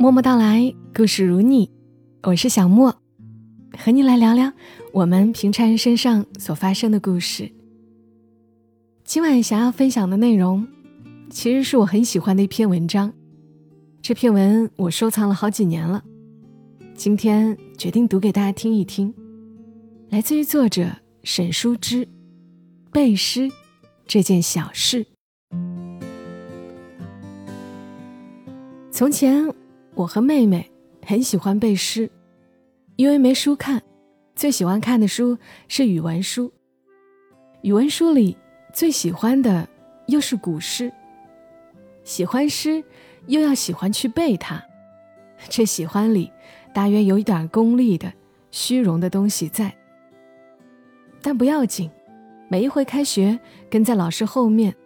默默到来，故事如你，我是小莫，和你来聊聊我们平常人身上所发生的故事。今晚想要分享的内容，其实是我很喜欢的一篇文章。这篇文我收藏了好几年了，今天决定读给大家听一听，来自于作者沈书之，《背诗这件小事》。从前，我和妹妹很喜欢背诗，因为没书看，最喜欢看的书是语文书。语文书里最喜欢的又是古诗。喜欢诗，又要喜欢去背它，这喜欢里大约有一点功利的、虚荣的东西在。但不要紧，每一回开学，跟在老师后面，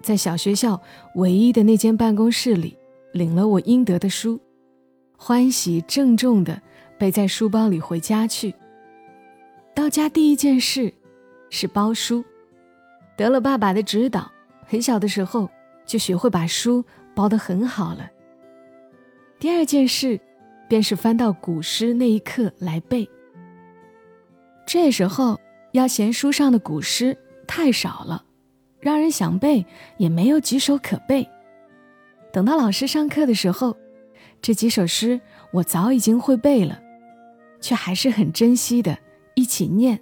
在小学校唯一的那间办公室里。领了我应得的书，欢喜郑重地背在书包里回家去。到家第一件事是包书，得了爸爸的指导，很小的时候就学会把书包得很好了。第二件事便是翻到古诗那一刻来背。这时候要嫌书上的古诗太少了，让人想背也没有几首可背。等到老师上课的时候，这几首诗我早已经会背了，却还是很珍惜的，一起念：“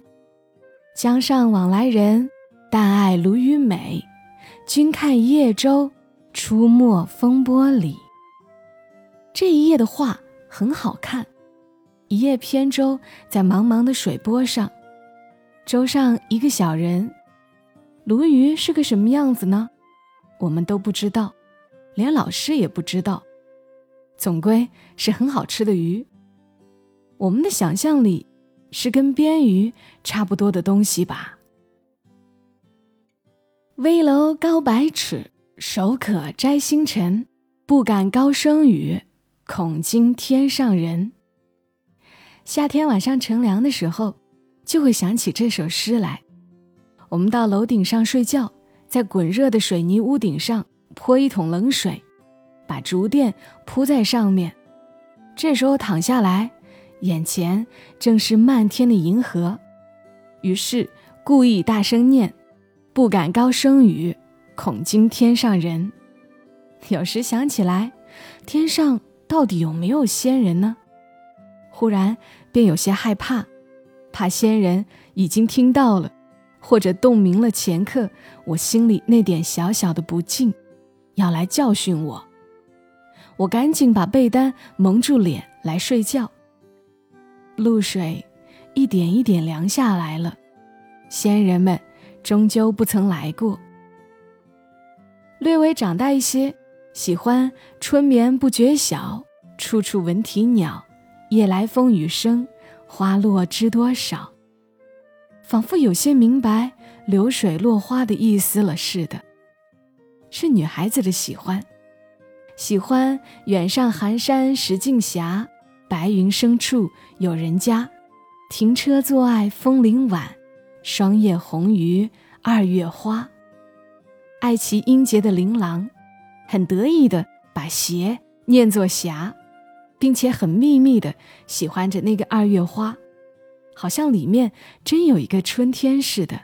江上往来人，但爱鲈鱼美。君看一叶舟，出没风波里。”这一页的画很好看，一叶扁舟在茫茫的水波上，舟上一个小人，鲈鱼是个什么样子呢？我们都不知道。连老师也不知道，总归是很好吃的鱼。我们的想象里是跟鳊鱼差不多的东西吧？危楼高百尺，手可摘星辰。不敢高声语，恐惊天上人。夏天晚上乘凉的时候，就会想起这首诗来。我们到楼顶上睡觉，在滚热的水泥屋顶上。泼一桶冷水，把竹垫铺在上面。这时候躺下来，眼前正是漫天的银河。于是故意大声念，不敢高声语，恐惊天上人。有时想起来，天上到底有没有仙人呢？忽然便有些害怕，怕仙人已经听到了，或者洞明了前刻我心里那点小小的不敬。要来教训我，我赶紧把被单蒙住脸来睡觉。露水一点一点凉下来了，仙人们终究不曾来过。略微长大一些，喜欢春眠不觉晓，处处闻啼鸟，夜来风雨声，花落知多少。仿佛有些明白流水落花的意思了似的。是女孩子的喜欢，喜欢远上寒山石径斜，白云深处有人家。停车坐爱枫林晚，霜叶红于二月花。爱其音节的琳琅，很得意的把斜念作霞，并且很秘密的喜欢着那个二月花，好像里面真有一个春天似的。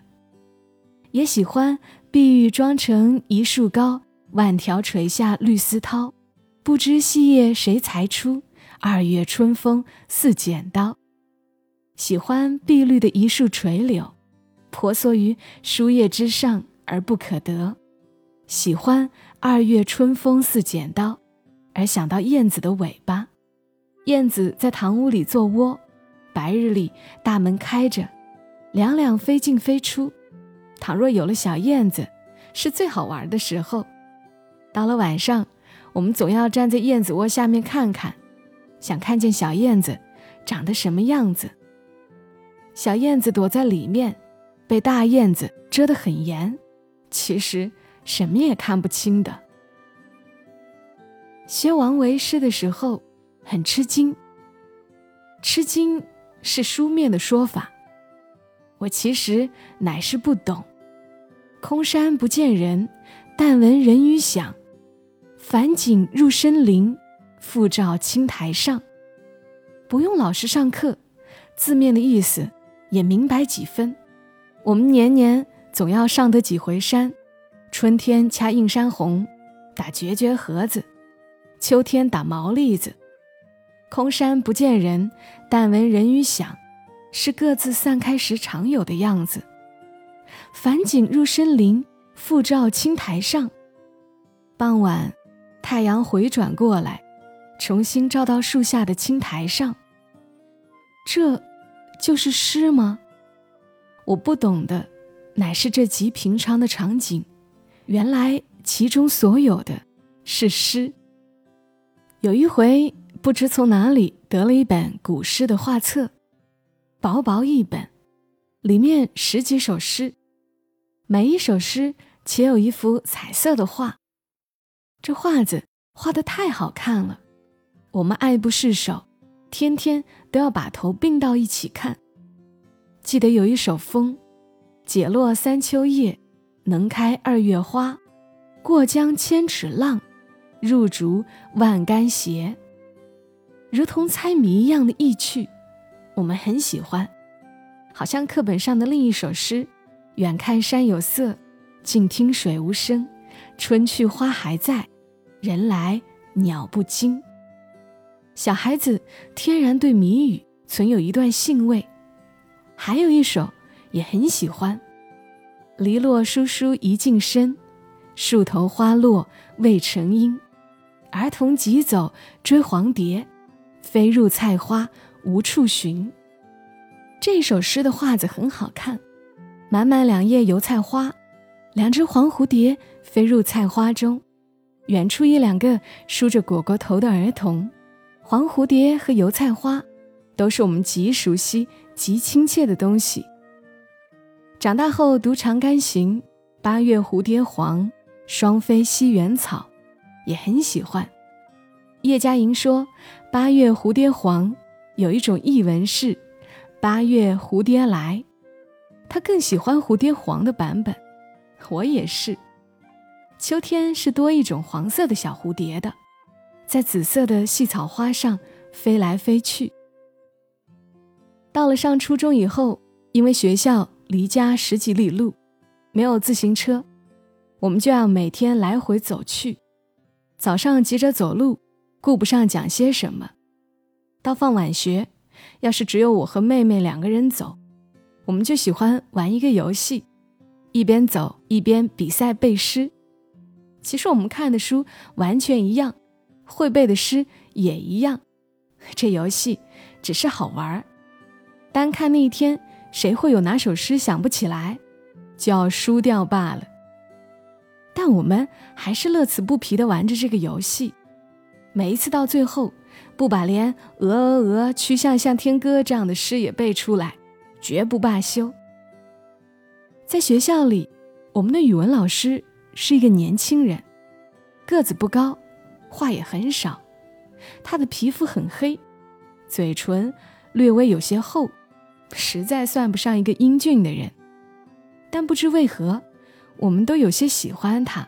也喜欢。碧玉妆成一树高，万条垂下绿丝绦。不知细叶谁裁出？二月春风似剪刀。喜欢碧绿的一树垂柳，婆娑于书页之上而不可得。喜欢二月春风似剪刀，而想到燕子的尾巴。燕子在堂屋里做窝，白日里大门开着，两两飞进飞出。倘若有了小燕子，是最好玩的时候。到了晚上，我们总要站在燕子窝下面看看，想看见小燕子长得什么样子。小燕子躲在里面，被大燕子遮得很严，其实什么也看不清的。学王维诗的时候，很吃惊。吃惊是书面的说法，我其实乃是不懂。空山不见人，但闻人语响。返景入深林，复照青苔上。不用老师上课，字面的意思也明白几分。我们年年总要上得几回山，春天掐映山红，打绝绝盒子；秋天打毛栗子。空山不见人，但闻人语响，是各自散开时常有的样子。返景入深林，复照青苔上。傍晚，太阳回转过来，重新照到树下的青苔上。这，就是诗吗？我不懂的，乃是这极平常的场景，原来其中所有的是诗。有一回，不知从哪里得了一本古诗的画册，薄薄一本，里面十几首诗，每一首诗且有一幅彩色的画。这画子画的太好看了，我们爱不释手，天天都要把头并到一起看。记得有一首风，解落三秋叶，能开二月花。过江千尺浪，入竹万竿斜。如同猜谜一样的意趣，我们很喜欢。好像课本上的另一首诗：远看山有色，近听水无声。春去花还在，人来鸟不惊。小孩子天然对谜语存有一段兴味。还有一首也很喜欢，“篱落疏疏一径深，树头花落未成阴。儿童急走追黄蝶，飞入菜花无处寻。”这首诗的画子很好看，满满两页油菜花，两只黄蝴蝶飞入菜花中，远处一两个梳着果果头的儿童，黄蝴蝶和油菜花。都是我们极熟悉、极亲切的东西。长大后读《长干行》，八月蝴蝶黄，双飞西园草，也很喜欢。叶嘉莹说：“八月蝴蝶黄有一种译文是‘八月蝴蝶来’，她更喜欢蝴蝶黄的版本。我也是。秋天是多一种黄色的小蝴蝶的，在紫色的细草花上飞来飞去。”到了上初中以后，因为学校离家十几里路，没有自行车，我们就要每天来回走去。早上急着走路，顾不上讲些什么。到放晚学，要是只有我和妹妹两个人走，我们就喜欢玩一个游戏，一边走一边比赛背诗。其实我们看的书完全一样，会背的诗也一样，这游戏只是好玩儿。单看那一天，谁会有哪首诗想不起来，就要输掉罢了。但我们还是乐此不疲地玩着这个游戏。每一次到最后，不把连“鹅鹅鹅，曲项向天歌”这样的诗也背出来，绝不罢休。在学校里，我们的语文老师是一个年轻人，个子不高，话也很少，他的皮肤很黑，嘴唇略微有些厚。实在算不上一个英俊的人，但不知为何，我们都有些喜欢他。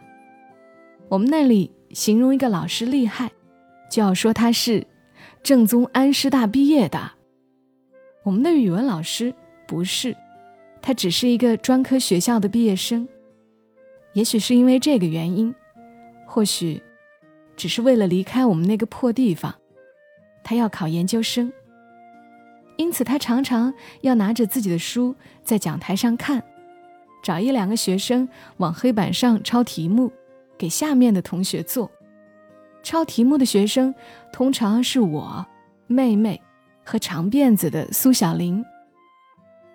我们那里形容一个老师厉害，就要说他是正宗安师大毕业的。我们的语文老师不是，他只是一个专科学校的毕业生。也许是因为这个原因，或许只是为了离开我们那个破地方，他要考研究生。因此，他常常要拿着自己的书在讲台上看，找一两个学生往黑板上抄题目，给下面的同学做。抄题目的学生通常是我、妹妹和长辫子的苏小玲。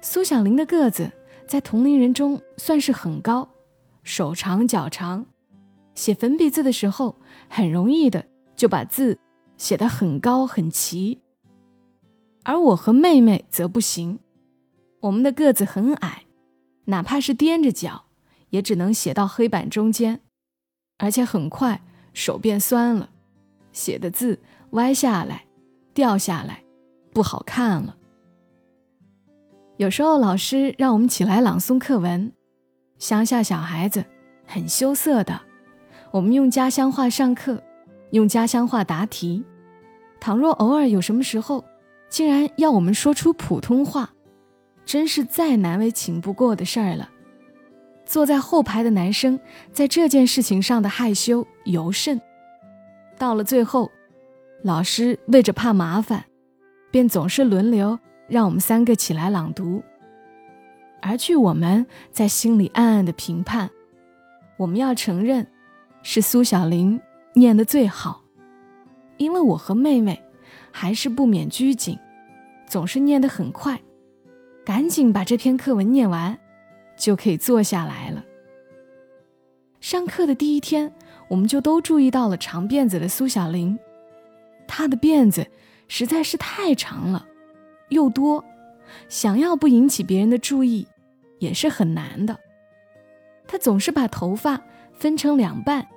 苏小玲的个子在同龄人中算是很高，手长脚长，写粉笔字的时候很容易的就把字写得很高很齐。而我和妹妹则不行，我们的个子很矮，哪怕是踮着脚，也只能写到黑板中间，而且很快手变酸了，写的字歪下来、掉下来，不好看了。有时候老师让我们起来朗诵课文，乡下小孩子很羞涩的，我们用家乡话上课，用家乡话答题，倘若偶尔有什么时候，竟然要我们说出普通话，真是再难为情不过的事儿了。坐在后排的男生在这件事情上的害羞尤甚。到了最后，老师为着怕麻烦，便总是轮流让我们三个起来朗读。而据我们在心里暗暗的评判，我们要承认，是苏小玲念的最好，因为我和妹妹还是不免拘谨，总是念得很快，赶紧把这篇课文念完，就可以坐下来了。上课的第一天，我们就都注意到了长辫子的苏小玲，她的辫子实在是太长了，又多，想要不引起别人的注意。也是很难的。他总是把头发分成两半，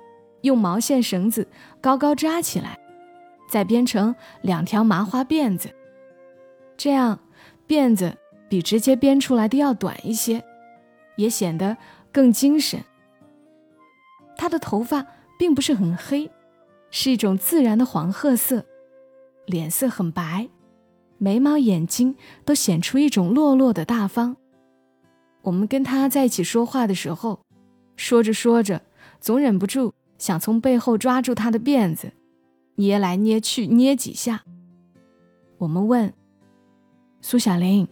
用毛线绳子高高扎起来，再编成两条麻花辫子。这样辫子比直接编出来的要短一些，也显得更精神。他的头发并不是很黑，是一种自然的黄褐色，脸色很白，眉毛、眼睛都显出一种落落的大方。我们跟他在一起说话的时候，说着说着，总忍不住想从背后抓住他的辫子，捏来捏去，捏几下。我们问苏小玲：“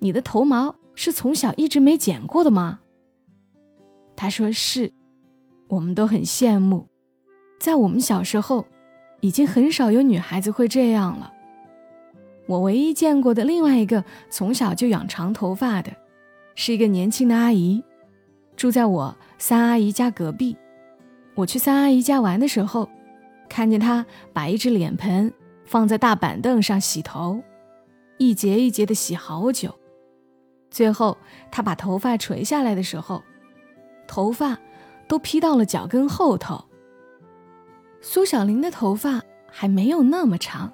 你的头毛是从小一直没剪过的吗？”他说：“是。”我们都很羡慕，在我们小时候，已经很少有女孩子会这样了。我唯一见过的另外一个从小就养长头发的。是一个年轻的阿姨，住在我三阿姨家隔壁。我去三阿姨家玩的时候，看见她把一只脸盆放在大板凳上洗头，一节一节的洗好久。最后，她把头发垂下来的时候，头发都披到了脚跟后头。苏小玲的头发还没有那么长，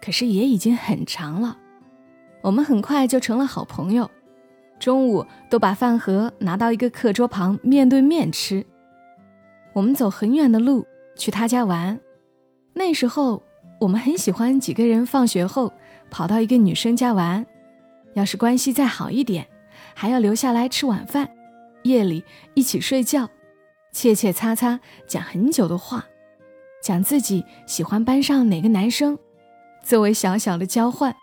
可是也已经很长了。我们很快就成了好朋友。中午都把饭盒拿到一个课桌旁，面对面吃。我们走很远的路去他家玩。那时候我们很喜欢几个人放学后跑到一个女生家玩，要是关系再好一点，还要留下来吃晚饭，夜里一起睡觉，切切擦擦讲很久的话，讲自己喜欢班上哪个男生，作为小小的交换。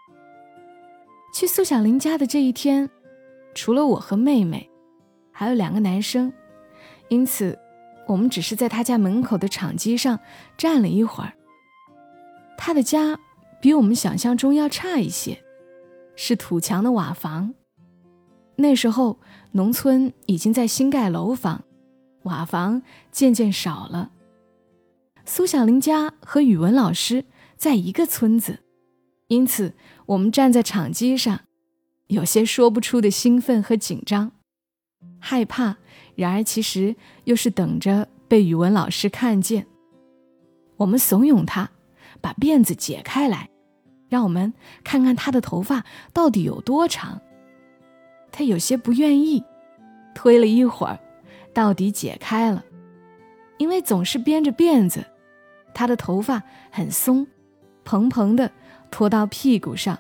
去苏小玲家的这一天。除了我和妹妹，还有两个男生，因此我们只是在他家门口的场基上站了一会儿。他的家比我们想象中要差一些，是土墙的瓦房。那时候农村已经在新盖楼房，瓦房渐渐少了。苏小玲家和语文老师在一个村子，因此我们站在场基上。有些说不出的兴奋和紧张，害怕，然而其实又是等着被语文老师看见。我们怂恿他把辫子解开来，让我们看看他的头发到底有多长。他有些不愿意，推了一会儿，到底解开了。因为总是编着辫子，他的头发很松，蓬蓬的拖到屁股上。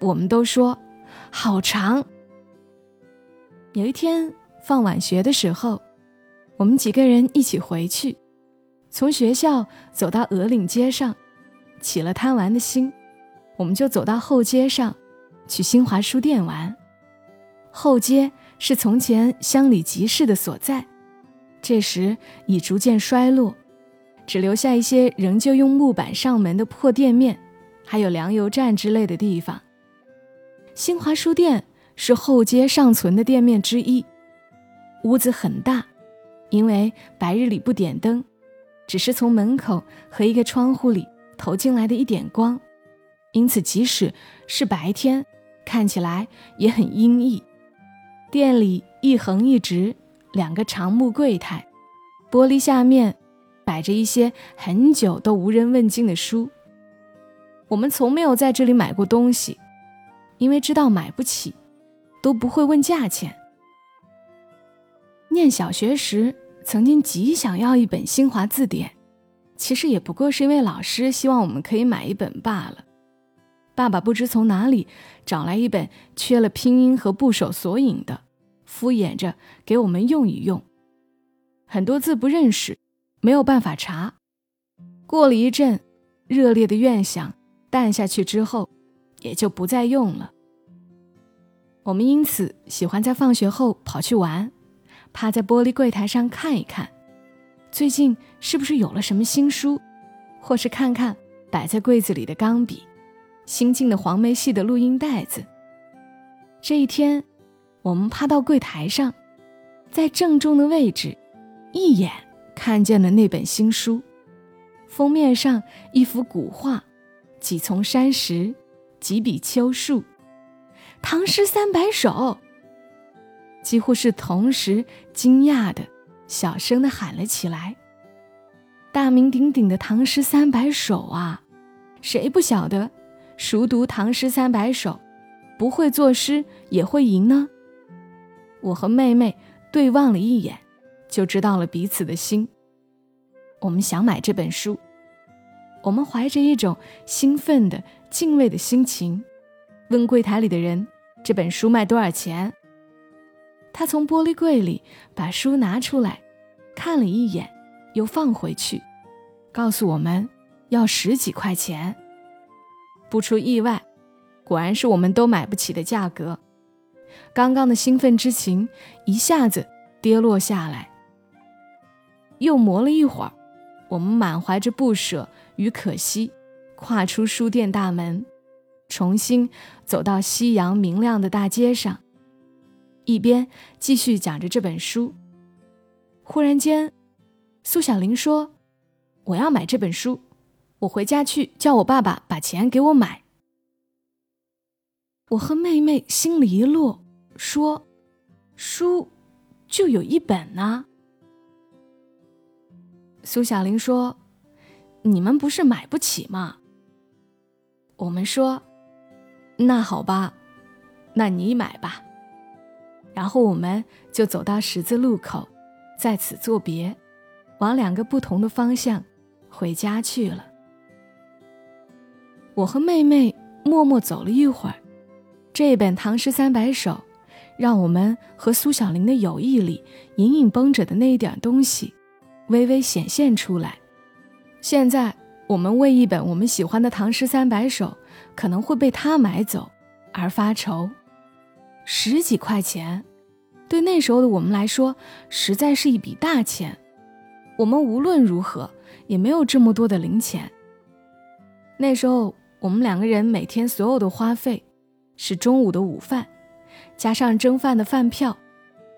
我们都说。好长。有一天放晚学的时候，我们几个人一起回去，从学校走到鹅岭街上，起了贪玩的心，我们就走到后街上，去新华书店玩。后街是从前乡里集市的所在，这时已逐渐衰落，只留下一些仍旧用木板上门的破店面，还有粮油站之类的地方。新华书店是后街尚存的店面之一，屋子很大，因为白日里不点灯，只是从门口和一个窗户里投进来的一点光，因此即使是白天，看起来也很阴翳。店里一横一直两个长木柜台，玻璃下面摆着一些很久都无人问津的书。我们从没有在这里买过东西。因为知道买不起，都不会问价钱。念小学时，曾经极想要一本新华字典，其实也不过是因为老师希望我们可以买一本罢了。爸爸不知从哪里找来一本缺了拼音和部首索引的，敷衍着给我们用一用。很多字不认识，没有办法查。过了一阵，热烈的愿想淡下去之后，也就不再用了。我们因此喜欢在放学后跑去玩，趴在玻璃柜台上看一看，最近是不是有了什么新书，或是看看摆在柜子里的钢笔，新进的黄梅戏的录音带子。这一天，我们趴到柜台上，在正中的位置，一眼看见了那本新书，封面上一幅古画，几丛山石，几笔秋树。唐诗三百首，几乎是同时惊讶的、小声的喊了起来。大名鼎鼎的唐诗三百首啊，谁不晓得？熟读唐诗三百首，不会作诗也会吟呢。我和妹妹对望了一眼，就知道了彼此的心。我们想买这本书，我们怀着一种兴奋的、敬畏的心情。问柜台里的人：“这本书卖多少钱？”他从玻璃柜里把书拿出来，看了一眼，又放回去，告诉我们要十几块钱。不出意外，果然是我们都买不起的价格。刚刚的兴奋之情一下子跌落下来。又磨了一会儿，我们满怀着不舍与可惜，跨出书店大门。重新走到夕阳明亮的大街上，一边继续讲着这本书。忽然间，苏小玲说：“我要买这本书，我回家去叫我爸爸把钱给我买。”我和妹妹心里一落，说：“书就有一本呢。”苏小玲说：“你们不是买不起吗？”我们说。那好吧，那你买吧。然后我们就走到十字路口，在此作别，往两个不同的方向回家去了。我和妹妹默默走了一会儿，这本《唐诗三百首》，让我们和苏小玲的友谊里隐隐绷着的那一点东西，微微显现出来。现在我们为一本我们喜欢的《唐诗三百首》。可能会被他买走，而发愁。十几块钱，对那时候的我们来说，实在是一笔大钱。我们无论如何也没有这么多的零钱。那时候，我们两个人每天所有的花费，是中午的午饭，加上蒸饭的饭票，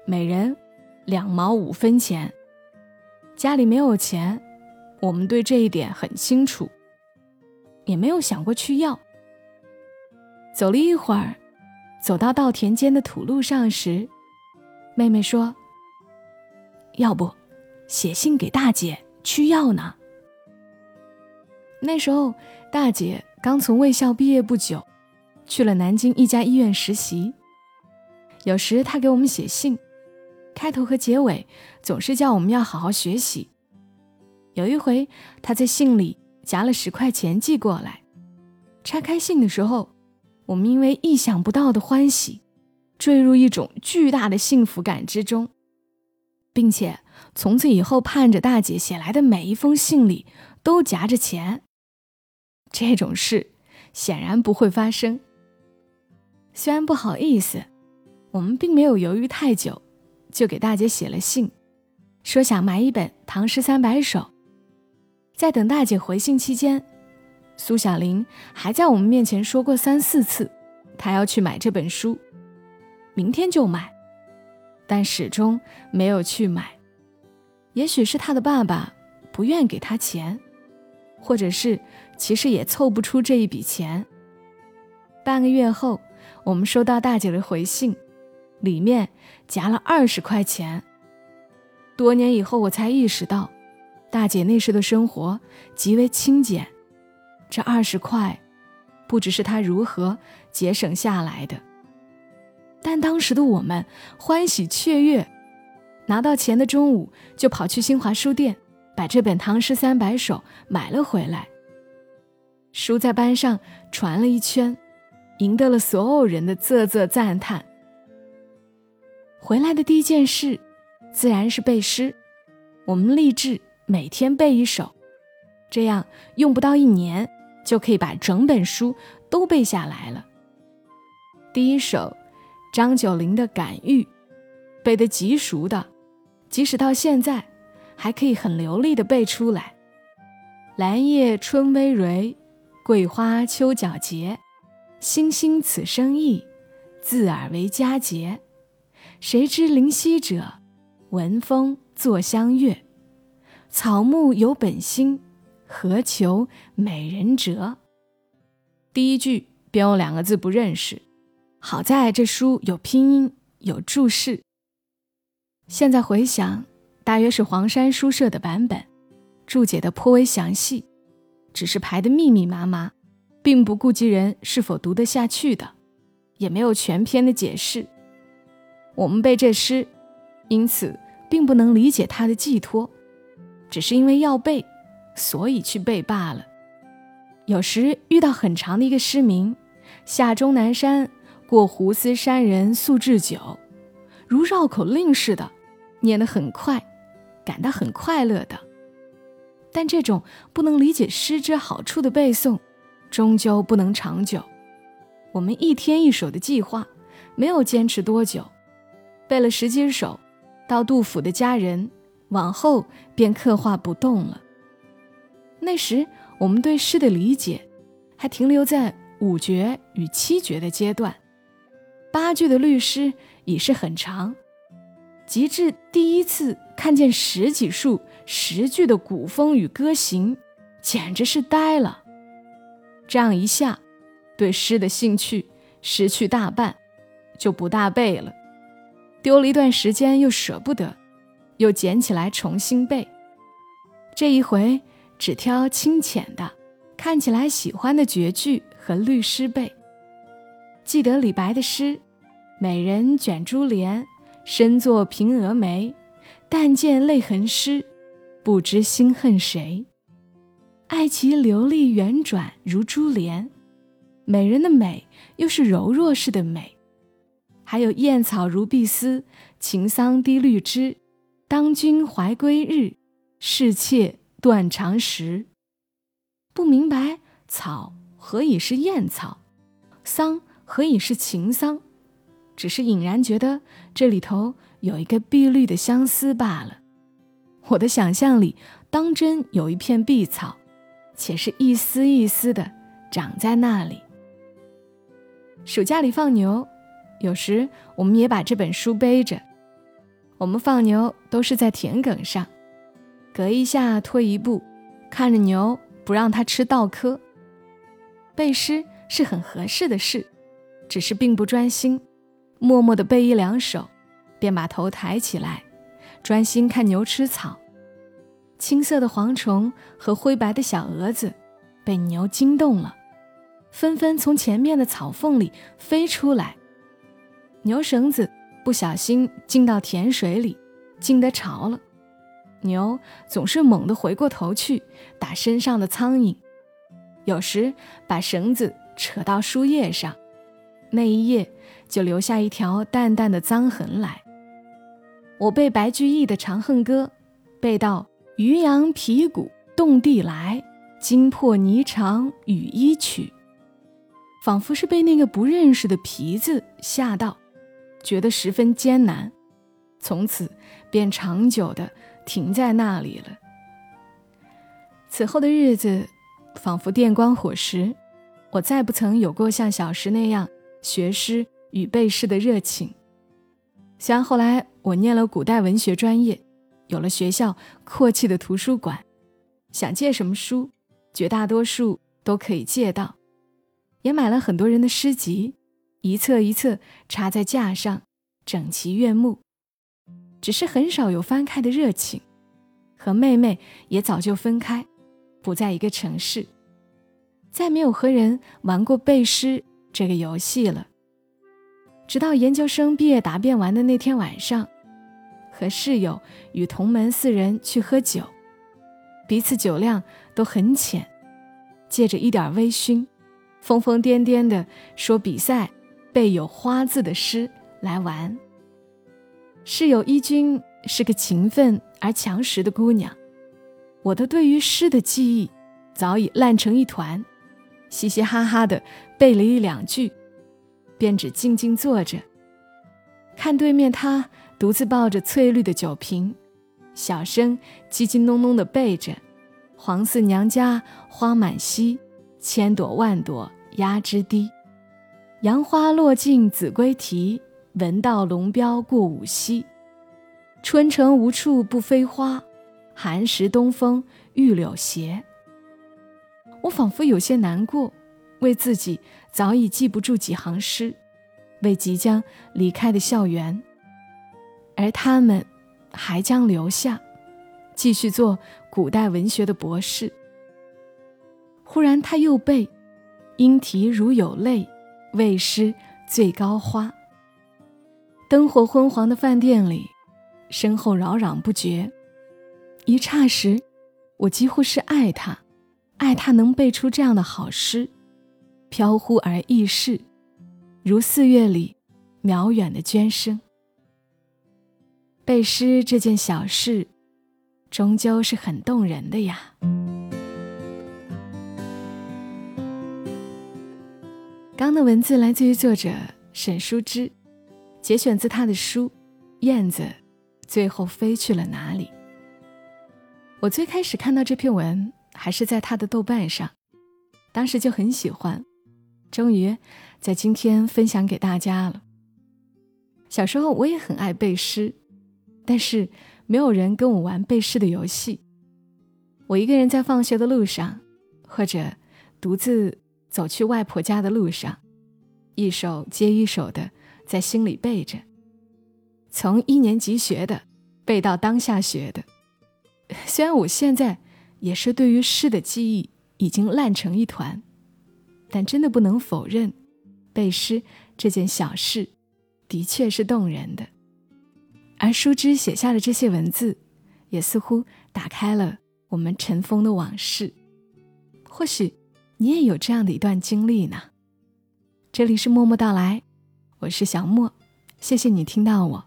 每人两毛五分钱。家里没有钱，我们对这一点很清楚，也没有想过去要。走了一会儿，走到稻田间的土路上时，妹妹说：“要不，写信给大姐去要呢？”那时候，大姐刚从卫校毕业不久，去了南京一家医院实习。有时她给我们写信，开头和结尾总是叫我们要好好学习。有一回，他在信里夹了十块钱寄过来，拆开信的时候。我们因为意想不到的欢喜，坠入一种巨大的幸福感之中，并且从此以后盼着大姐写来的每一封信里都夹着钱。这种事显然不会发生。虽然不好意思，我们并没有犹豫太久，就给大姐写了信，说想买一本《唐诗三百首》。在等大姐回信期间。苏小玲还在我们面前说过三四次，她要去买这本书，明天就买，但始终没有去买。也许是他的爸爸不愿给他钱，或者是其实也凑不出这一笔钱。半个月后，我们收到大姐的回信，里面夹了二十块钱。多年以后，我才意识到，大姐那时的生活极为清简。这二十块，不只是她如何节省下来的，但当时的我们欢喜雀跃，拿到钱的中午就跑去新华书店，把这本《唐诗三百首》买了回来。书在班上传了一圈，赢得了所有人的啧啧赞叹。回来的第一件事，自然是背诗。我们立志每天背一首，这样用不到一年就可以把整本书都背下来了。第一首，张九龄的《感遇》，背得极熟的，即使到现在，还可以很流利地背出来。兰叶春葳蕤，桂花秋皎洁。星星此生意，自尔为佳节。谁知灵犀者，闻风坐相悦。草木有本心，何求美人折？第一句便有两个字不认识。好在这书有拼音，有注释。现在回想，大约是黄山书社的版本，注解的颇为详细，只是排的密密麻麻，并不顾及人是否读得下去的，也没有全篇的解释。我们背这诗，因此并不能理解它的寄托，只是因为要背，所以去背罢了。有时遇到很长的一个诗名，下终南山。过胡思山人宿置酒，如绕口令似的，念得很快，感到很快乐的。但这种不能理解诗之好处的背诵，终究不能长久。我们一天一首的计划，没有坚持多久，背了十几首，到杜甫的佳人，往后便刻画不动了。那时我们对诗的理解，还停留在五绝与七绝的阶段。八句的律诗已是很长，及至第一次看见十几束十句的古风与歌行，简直是呆了。这样一下，对诗的兴趣失去大半，就不大背了。丢了一段时间，又舍不得，又捡起来重新背。这一回只挑清浅的、看起来喜欢的绝句和律诗背。记得李白的诗：“美人卷珠帘，身作平蛾眉。但见泪痕湿，不知心恨谁。爱其流丽圆转如珠帘。”美人的美又是柔弱式的美。还有“燕草如碧丝，晴桑低绿枝。当君怀归日，是妾断肠时。”不明白草何以是燕草，桑。何以是情桑？只是隐然觉得这里头有一个碧绿的相思罢了。我的想象里，当真有一片碧草，且是一丝一丝的长在那里。暑假里放牛，有时我们也把这本书背着。我们放牛都是在田埂上，隔一下拖一步，看着牛不让它吃稻稞。背诗是很合适的事。只是并不专心，默默地背一两首，便把头抬起来，专心看牛吃草。青色的蝗虫和灰白的小蛾子被牛惊动了，纷纷从前面的草缝里飞出来。牛绳子不小心进到甜水里，进得潮了。牛总是猛地回过头去打身上的苍蝇，有时把绳子扯到树叶上。那一夜就留下一条淡淡的脏痕来。我背白居易的《长恨歌》，背到“渔阳鼙鼓动地来，惊破霓裳羽衣曲”，仿佛是被那个不认识的“皮”字吓到，觉得十分艰难，从此便长久的停在那里了。此后的日子，仿佛电光火石，我再不曾有过像小时那样。学诗与背诗的热情。虽然后来我念了古代文学专业，有了学校阔气的图书馆，想借什么书，绝大多数都可以借到，也买了很多人的诗集，一册一册插在架上，整齐悦目。只是很少有翻开的热情，和妹妹也早就分开，不在一个城市，再没有和人玩过背诗。这个游戏了，直到研究生毕业答辩完的那天晚上，和室友与同门四人去喝酒，彼此酒量都很浅，借着一点微醺，疯疯癫癫的说比赛背有花字的诗来玩。室友一君是个勤奋而强实的姑娘，我的对于诗的记忆早已烂成一团，嘻嘻哈哈的背了一两句，便只静静坐着，看对面他独自抱着翠绿的酒瓶。小声叽叽哝哝的背着：“黄四娘家花满蹊，千朵万朵压枝低。杨花落尽子规啼，闻道龙标过五溪。春城无处不飞花，寒食东风御柳斜。”我仿佛有些难过，为自己早已记不住几行诗，为即将离开的校园，而他们。还将留下，继续做古代文学的博士。忽然，他又背：“莺啼如有泪，为师醉高花。”灯火昏黄的饭店里，身后扰攘不绝。一霎时，我几乎是爱他，爱他能背出这样的好诗，飘忽而易逝，如四月里渺远的涓声。背诗这件小事，终究是很动人的呀。刚的文字来自于作者沈淑之，节选自他的书《燕子最后飞去了哪里》。我最开始看到这篇文还是在他的豆瓣上，当时就很喜欢，终于在今天分享给大家了。小时候我也很爱背诗。但是没有人跟我玩背诗的游戏。我一个人在放学的路上，或者独自走去外婆家的路上，一首接一首的在心里背着。从一年级学的，背到当下学的。虽然我现在也是对于诗的记忆已经烂成一团，但真的不能否认，背诗这件小事的确是动人的。而舒之写下的这些文字，也似乎打开了我们尘封的往事。或许你也有这样的一段经历呢。这里是默默到来，我是小莫，谢谢你听到我。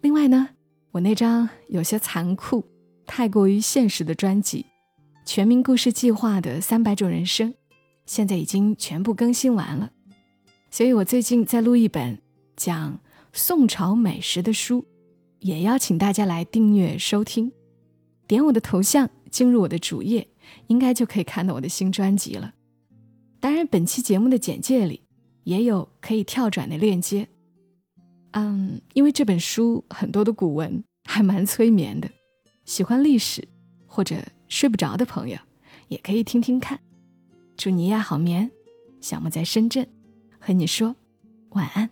另外呢，我那张有些残酷、太过于现实的专辑《全民故事计划》的三百种人生，现在已经全部更新完了。所以我最近在录一本讲宋朝美食的书。也邀请大家来订阅收听，点我的头像进入我的主页，应该就可以看到我的新专辑了。当然，本期节目的简介里也有可以跳转的链接。嗯，因为这本书很多的古文还蛮催眠的，喜欢历史或者睡不着的朋友也可以听听看。祝你呀好眠，小莫在深圳和你说晚安。